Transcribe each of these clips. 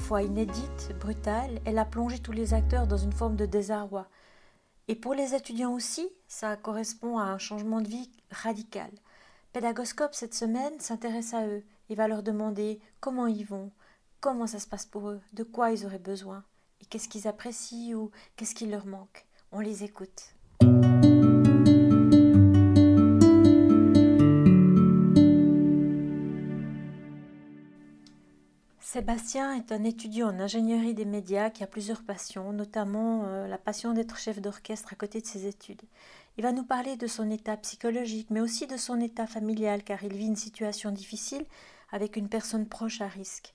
fois inédite, brutale, elle a plongé tous les acteurs dans une forme de désarroi. Et pour les étudiants aussi, ça correspond à un changement de vie radical. Pédagoscope cette semaine s'intéresse à eux et va leur demander comment ils vont, comment ça se passe pour eux, de quoi ils auraient besoin, et qu'est-ce qu'ils apprécient ou qu'est-ce qui leur manque. On les écoute. Sébastien est un étudiant en ingénierie des médias qui a plusieurs passions, notamment euh, la passion d'être chef d'orchestre à côté de ses études. Il va nous parler de son état psychologique, mais aussi de son état familial, car il vit une situation difficile avec une personne proche à risque.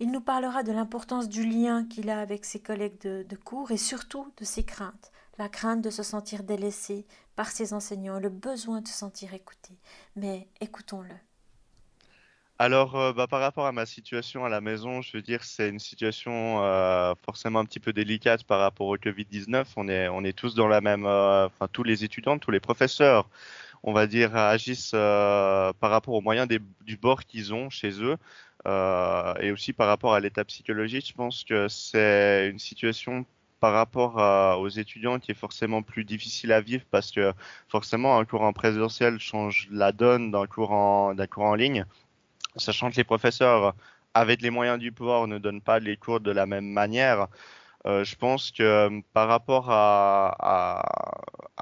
Il nous parlera de l'importance du lien qu'il a avec ses collègues de, de cours et surtout de ses craintes, la crainte de se sentir délaissé par ses enseignants, le besoin de se sentir écouté. Mais écoutons-le. Alors, euh, bah, par rapport à ma situation à la maison, je veux dire, c'est une situation euh, forcément un petit peu délicate par rapport au Covid-19. On est, tous dans la même, euh, enfin, tous les étudiants, tous les professeurs, on va dire, agissent par rapport aux moyens du bord qu'ils ont chez eux. et aussi par rapport à l'état psychologique, je pense que c'est une situation par rapport aux étudiants qui est forcément plus difficile à vivre parce que forcément un cours en présentiel change la donne d'un cours d'un cours en ligne sachant que les professeurs, avec les moyens du pouvoir, ne donnent pas les cours de la même manière. Euh, je pense que euh, par rapport à,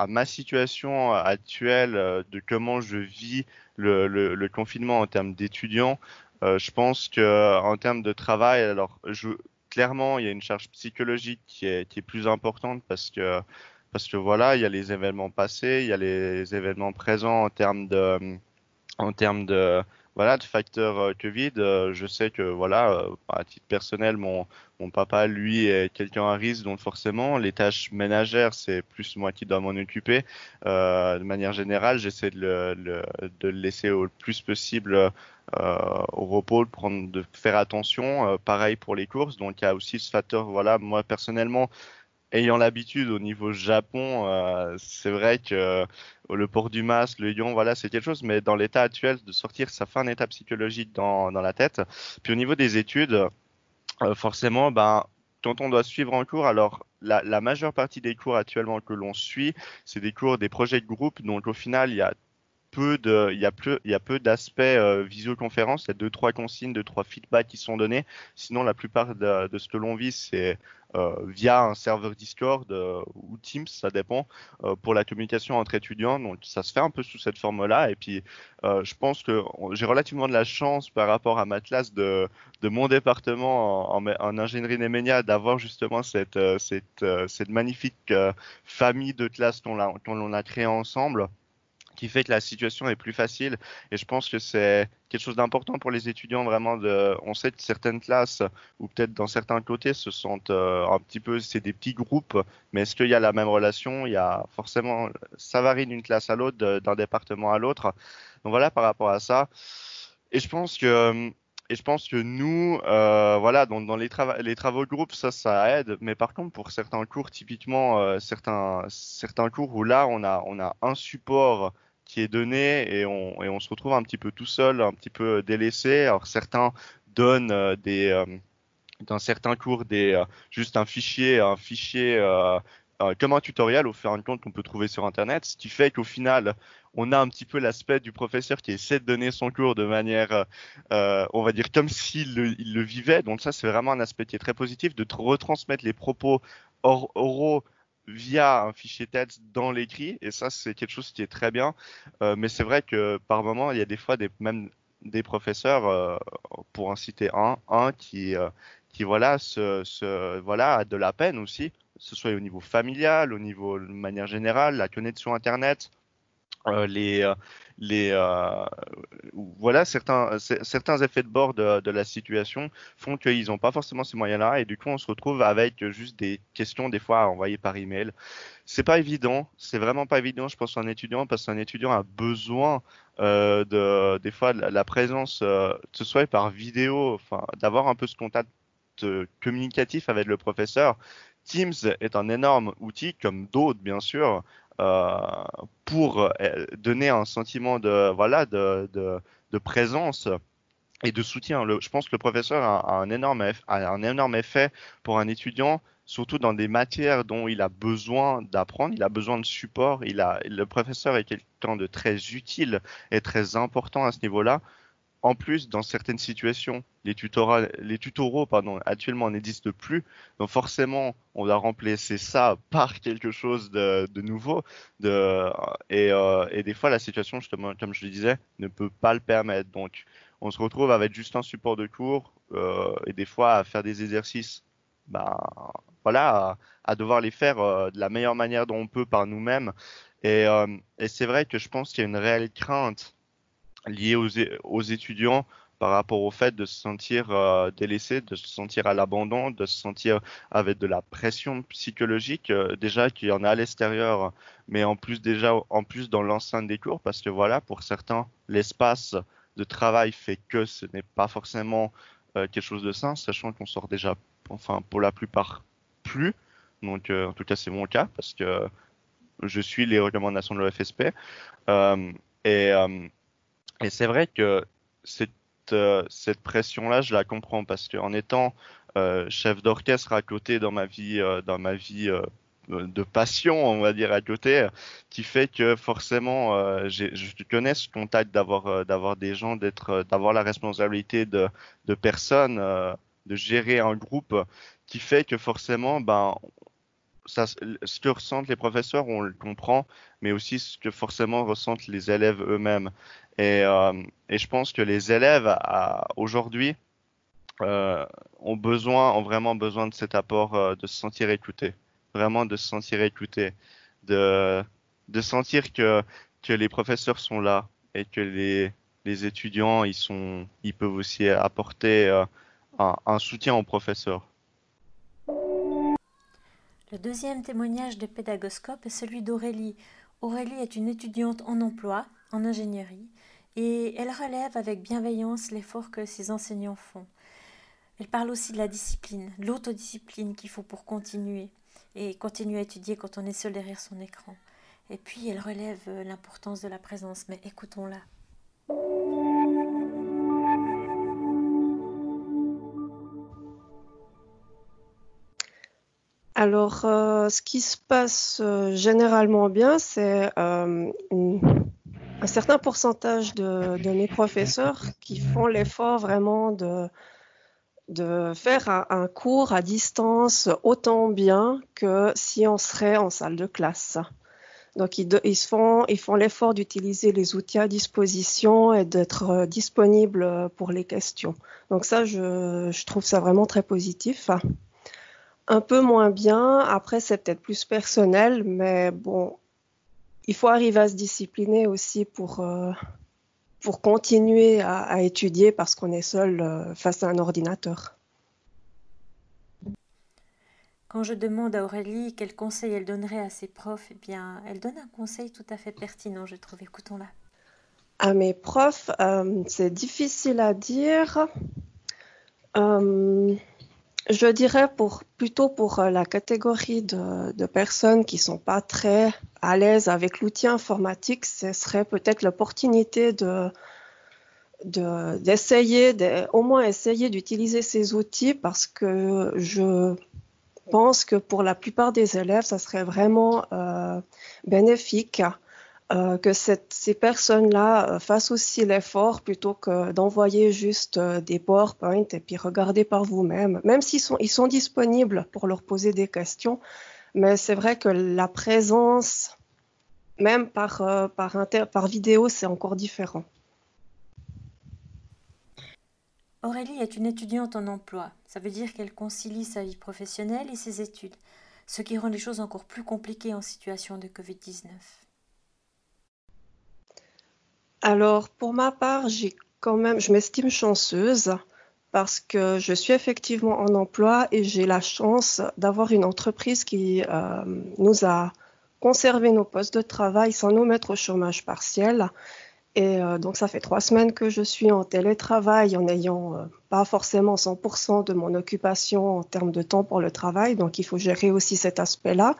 ma situation actuelle, euh, de comment je vis le, confinement en termes d'étudiants, je pense que en termes de travail, alors clairement, il y a une charge psychologique qui est, qui est plus importante parce que parce que voilà, il y a les événements passés, il y a les événements présents en termes de en termes de voilà, de facteur euh, Covid, euh, je sais que voilà, euh, à titre personnel, mon, mon papa, lui, est quelqu'un à risque, donc forcément, les tâches ménagères, c'est plus moi qui dois m'en occuper. de manière générale, j'essaie de le, de le laisser au plus possible au repos, de faire attention. pareil pour les courses, donc il y a aussi ce facteur, voilà, moi personnellement, ayant l'habitude au niveau Japon, euh, c'est vrai que euh, le port du masque, le ion, voilà, c'est quelque chose, mais dans l'état actuel, de sortir, ça fait un état psychologique dans, dans la tête. Puis au niveau des études, euh, forcément, ben, quand on doit suivre en cours, alors la, la majeure partie des cours actuellement que l'on suit, c'est des cours, des projets de groupe, donc au final, il y a peu de, il y a peu, il y a peu d'aspects euh, visioconférence. Il y a deux, trois consignes, deux, trois feedbacks qui sont donnés. Sinon, la plupart de, ce que l'on vit, c'est euh, via un serveur Discord euh, ou Teams, ça dépend, euh, pour la communication entre étudiants. Donc, ça se fait un peu sous cette forme-là. Et puis, je pense que j'ai relativement de la chance par rapport à ma classe de, de mon département en, ingénierie des d'avoir justement cette, cette, cette magnifique famille de classes qu'on a, a créée ensemble qui fait que la situation est plus facile. Et je pense que c'est quelque chose d'important pour les étudiants vraiment de. On sait que certaines classes ou peut-être dans certains côtés se sentent euh, un petit peu, c'est des petits groupes, mais est-ce qu'il y a la même relation? Il y a forcément, ça varie d'une classe à l'autre, d'un département à l'autre. Donc voilà par rapport à ça. Et je pense que et je pense que nous, euh, voilà, dans, les, les, travaux de groupe, ça, ça aide. Mais par contre, pour certains cours, typiquement, euh, certains, certains cours où là, on a, on a un support qui est donné et on, et on se retrouve un petit peu tout seul, un petit peu délaissé. Alors certains donnent euh, des euh, dans certains cours des euh, juste un fichier, un fichier comme un tutoriel au faire un compte qu'on peut trouver sur internet, ce qui fait qu'au final on a un petit peu l'aspect du professeur qui essaie de donner son cours de manière, euh, on va dire, comme s'il le, vivait. Donc ça, c'est vraiment un aspect qui est très positif, de retransmettre les propos oraux via un fichier texte dans l'écrit et ça c'est quelque chose qui est très bien euh, mais c'est vrai que par moment il y a des fois même des professeurs euh, pour en citer un un qui euh, qui voilà se, voilà a de la peine aussi ce soit au niveau familial au niveau de manière générale la connexion internet euh, les, euh, les euh, voilà certains certains effets de bord de, la situation font qu'ils n'ont pas forcément ces moyens-là et du coup on se retrouve avec juste des questions des fois à envoyer par email. C'est pas évident, c'est vraiment pas évident. Je pense un étudiant parce qu'un étudiant a besoin de des fois de la présence, euh, ce soit par vidéo, d'avoir un peu ce contact communicatif avec le professeur. Teams est un énorme outil, comme d'autres bien sûr, euh, pour euh, donner un sentiment de voilà de, de, présence et de soutien. je pense que le professeur a, un énorme, a un énorme effet pour un étudiant, surtout dans des matières dont il a besoin d'apprendre, il a besoin de support. Il a, le professeur est quelqu'un de très utile et très important à ce niveau-là. En plus, dans certaines situations, les, les tutoraux pardon, actuellement n'existent plus. Donc forcément, on va remplacer ça par quelque chose de, nouveau. Euh, et, des fois, la situation, justement, comme je le disais, ne peut pas le permettre. Donc, on se retrouve avec juste un support de cours euh, et des fois à faire des exercices, ben, voilà, à, devoir les faire euh, de la meilleure manière dont on peut par nous-mêmes. Et, c'est vrai que je pense qu'il y a une réelle crainte liée aux, étudiants par rapport au fait de se sentir euh, délaissé, de se sentir à l'abandon, de se sentir avec de la pression psychologique, euh, déjà qu'il y en a à l'extérieur, mais en plus déjà en plus dans l'enceinte des cours, parce que voilà, pour certains, l'espace de travail fait que ce n'est pas forcément euh, quelque chose de sain, sachant qu'on sort déjà, enfin pour la plupart, plus. Donc en tout cas c'est mon cas parce que je suis les recommandations de l'OFSP. Et, et c'est vrai que cette, cette pression-là, je la comprends parce qu'en étant chef d'orchestre à côté dans ma vie, dans ma vie de passion, on va dire, à côté, qui fait que forcément, euh, je connais ce contact d'avoir euh, des gens, euh, d'avoir la responsabilité de, de personnes, de gérer un groupe, qui fait que forcément, ben, ce que ressentent les professeurs, on le comprend, mais aussi ce que forcément ressentent les élèves eux-mêmes. Et, et je pense que les élèves aujourd'hui ont besoin, ont vraiment besoin de cet apport, de se sentir écoutés vraiment de se sentir écouté, de, de sentir que, que les professeurs sont là et que les, les étudiants ils sont, ils peuvent aussi apporter euh, un, soutien aux professeurs. Le deuxième témoignage de Pédagoscope est celui d'Aurélie. Aurélie est une étudiante en emploi, en ingénierie, et elle relève avec bienveillance l'effort que ses enseignants font. Elle parle aussi de la discipline, l'autodiscipline qu'il faut pour continuer et continue à étudier quand on est seul derrière son écran. Et puis elle relève euh, l'importance de la présence, mais écoutons-la. Alors, euh, ce qui se passe euh, généralement bien, c'est un certain pourcentage de, mes professeurs qui font l'effort vraiment de faire un, cours à distance autant bien que si on serait en salle de classe. Donc ils, font, l'effort d'utiliser les outils à disposition et d'être disponibles pour les questions. Donc ça, je, trouve ça vraiment très positif. Un peu moins bien, après c'est peut-être plus personnel, mais bon, il faut arriver à se discipliner aussi pour, euh, pour continuer à, étudier parce qu'on est seul euh, face à un ordinateur. Quand je demande à Aurélie quel conseil elle donnerait à ses profs, eh bien, elle donne un conseil tout à fait pertinent, je trouve. Écoutons-la. À mes profs, euh, c'est difficile à dire. Euh, je dirais pour, plutôt pour euh, la catégorie de, personnes qui sont pas très à l'aise avec l'outil informatique, ce serait peut-être l'opportunité de d'essayer, au moins essayer d'utiliser ces outils parce que je pense que pour la plupart des élèves, ça serait vraiment euh, bénéfique euh, que ces personnes-là euh, fassent aussi l'effort plutôt que d'envoyer juste euh, des PowerPoint et puis regarder par vous-même, même s'ils sont, sont disponibles pour leur poser des questions. Mais c'est vrai que la présence, même par vidéo, c'est encore différent. Aurélie est une étudiante en emploi. Ça veut dire qu'elle concilie sa vie professionnelle et ses études, ce qui rend les choses encore plus compliquées en situation de Covid-19. Alors, pour ma part, j'ai quand même, je m'estime chanceuse parce que je suis effectivement en emploi et j'ai la chance d'avoir une entreprise qui euh, nous a conservé nos postes de travail sans nous mettre au chômage partiel. Et euh, donc, ça fait trois semaines que je suis en télétravail en n'ayant euh, pas forcément 100% de mon occupation en termes de temps pour le travail. Donc, il faut gérer aussi cet aspect-là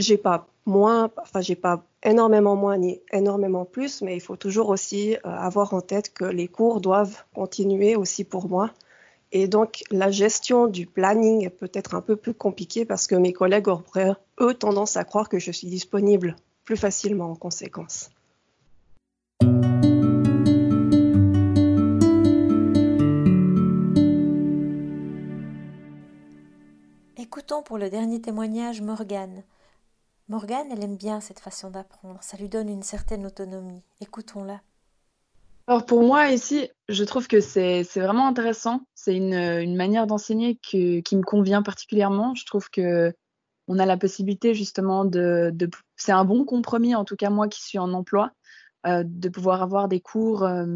j'ai pas moins, enfin j'ai pas énormément moins ni énormément plus, mais il faut toujours aussi euh, avoir en tête que les cours doivent continuer aussi pour moi. Et donc la gestion du planning est peut-être un peu plus compliquée parce que mes collègues auraient eux tendance à croire que je suis disponible plus facilement en conséquence. Écoutons pour le dernier témoignage Morgane. Morgane, elle aime bien cette façon d'apprendre, ça lui donne une certaine autonomie. Écoutons-la. Alors pour moi ici, je trouve que c'est vraiment intéressant. C'est une, manière d'enseigner qui me convient particulièrement. Je trouve que on a la possibilité justement de, c'est un bon compromis en tout cas moi qui suis en emploi, euh, de pouvoir avoir des cours euh,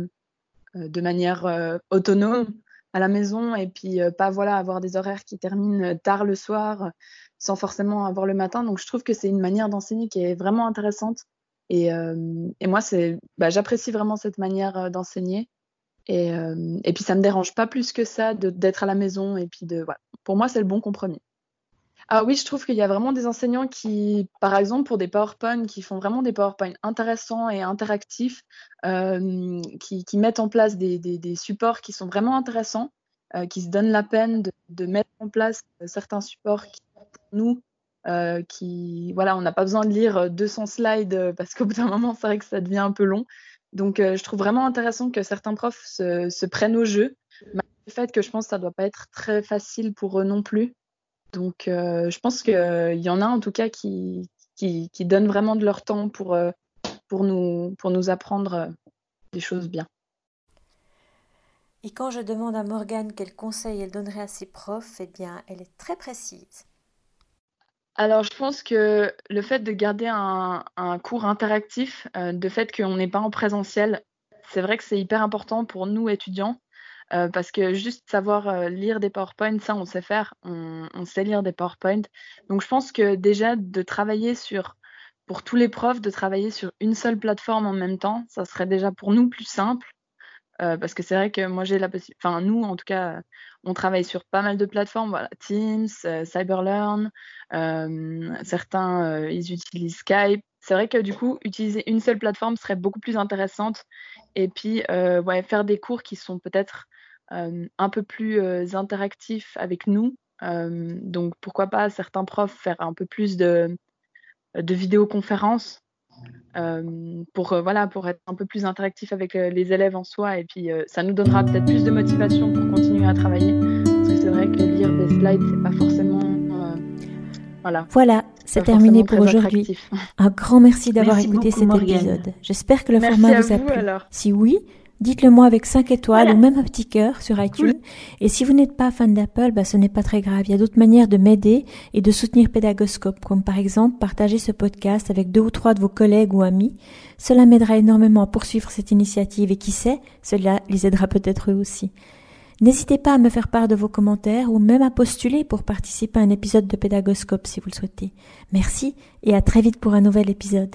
euh, de manière autonome à la maison et puis pas voilà avoir des horaires qui terminent tard le soir sans forcément avoir le matin. Donc je trouve que c'est une manière d'enseigner qui est vraiment intéressante et, euh, et moi bah, j'apprécie vraiment cette manière euh, d'enseigner et, et puis ça me dérange pas plus que ça d'être à la maison et puis de. Pour moi c'est le bon compromis. Ah oui, je trouve qu'il y a vraiment des enseignants qui, par exemple, pour des PowerPoint, qui font vraiment des PowerPoint intéressants et interactifs, euh, qui, qui, mettent en place des, des, supports qui sont vraiment intéressants, euh, qui se donnent la peine de, de, mettre en place certains supports qui, nous, euh, qui, voilà, on n'a pas besoin de lire 200 slides parce qu'au bout d'un moment, c'est vrai que ça devient un peu long. Donc, je trouve vraiment intéressant que certains profs se, prennent au jeu, malgré le fait que je pense que ça ne doit pas être très facile pour eux non plus. Donc, euh, je pense qu'il euh, y en a en tout cas qui, qui, qui, donnent vraiment de leur temps pour, euh, pour, nous, pour nous apprendre des choses bien. Et quand je demande à Morgane quel conseil elle donnerait à ses profs, eh bien, elle est très précise. Alors, je pense que le fait de garder un, cours interactif, euh, de fait qu'on n'est pas en présentiel, c'est vrai que c'est hyper important pour nous étudiants euh, parce que juste savoir euh, lire des PowerPoint, ça on sait faire, on, on, sait lire des PowerPoint. Donc je pense que déjà de travailler sur, pour tous les profs, de travailler sur une seule plateforme en même temps, ça serait déjà pour nous plus simple. Euh, parce que c'est vrai que moi j'ai la possibilité, enfin nous en tout cas, on travaille sur pas mal de plateformes, voilà, Teams, euh, Cyberlearn, euh, certains ils utilisent Skype. C'est vrai que du coup utiliser une seule plateforme serait beaucoup plus intéressante et puis faire des cours qui sont peut-être euh, un peu plus euh, interactif avec nous. Euh, donc pourquoi pas certains profs faire un peu plus de, de vidéoconférences pour voilà pour être un peu plus interactif avec les élèves en soi et puis ça nous donnera peut-être plus de motivation pour continuer à travailler parce que c'est vrai que lire des slides c'est pas forcément voilà. Voilà, c'est terminé pour aujourd'hui. Un grand merci d'avoir écouté cet Morgane. épisode. J'espère que le merci format vous a plu. Alors. Si oui, Dites-le moi avec 5 étoiles voilà. ou même un petit cœur sur iTunes. Et si vous n'êtes pas fan d'Apple, bah, ce n'est pas très grave. Il y a d'autres manières de m'aider et de soutenir Pédagoscope, comme par exemple partager ce podcast avec deux ou trois de vos collègues ou amis. Cela m'aidera énormément à poursuivre cette initiative et qui sait, cela les aidera peut-être eux aussi. N'hésitez pas à me faire part de vos commentaires ou même à postuler pour participer à un épisode de Pédagoscope si vous le souhaitez. Merci et à très vite pour un nouvel épisode.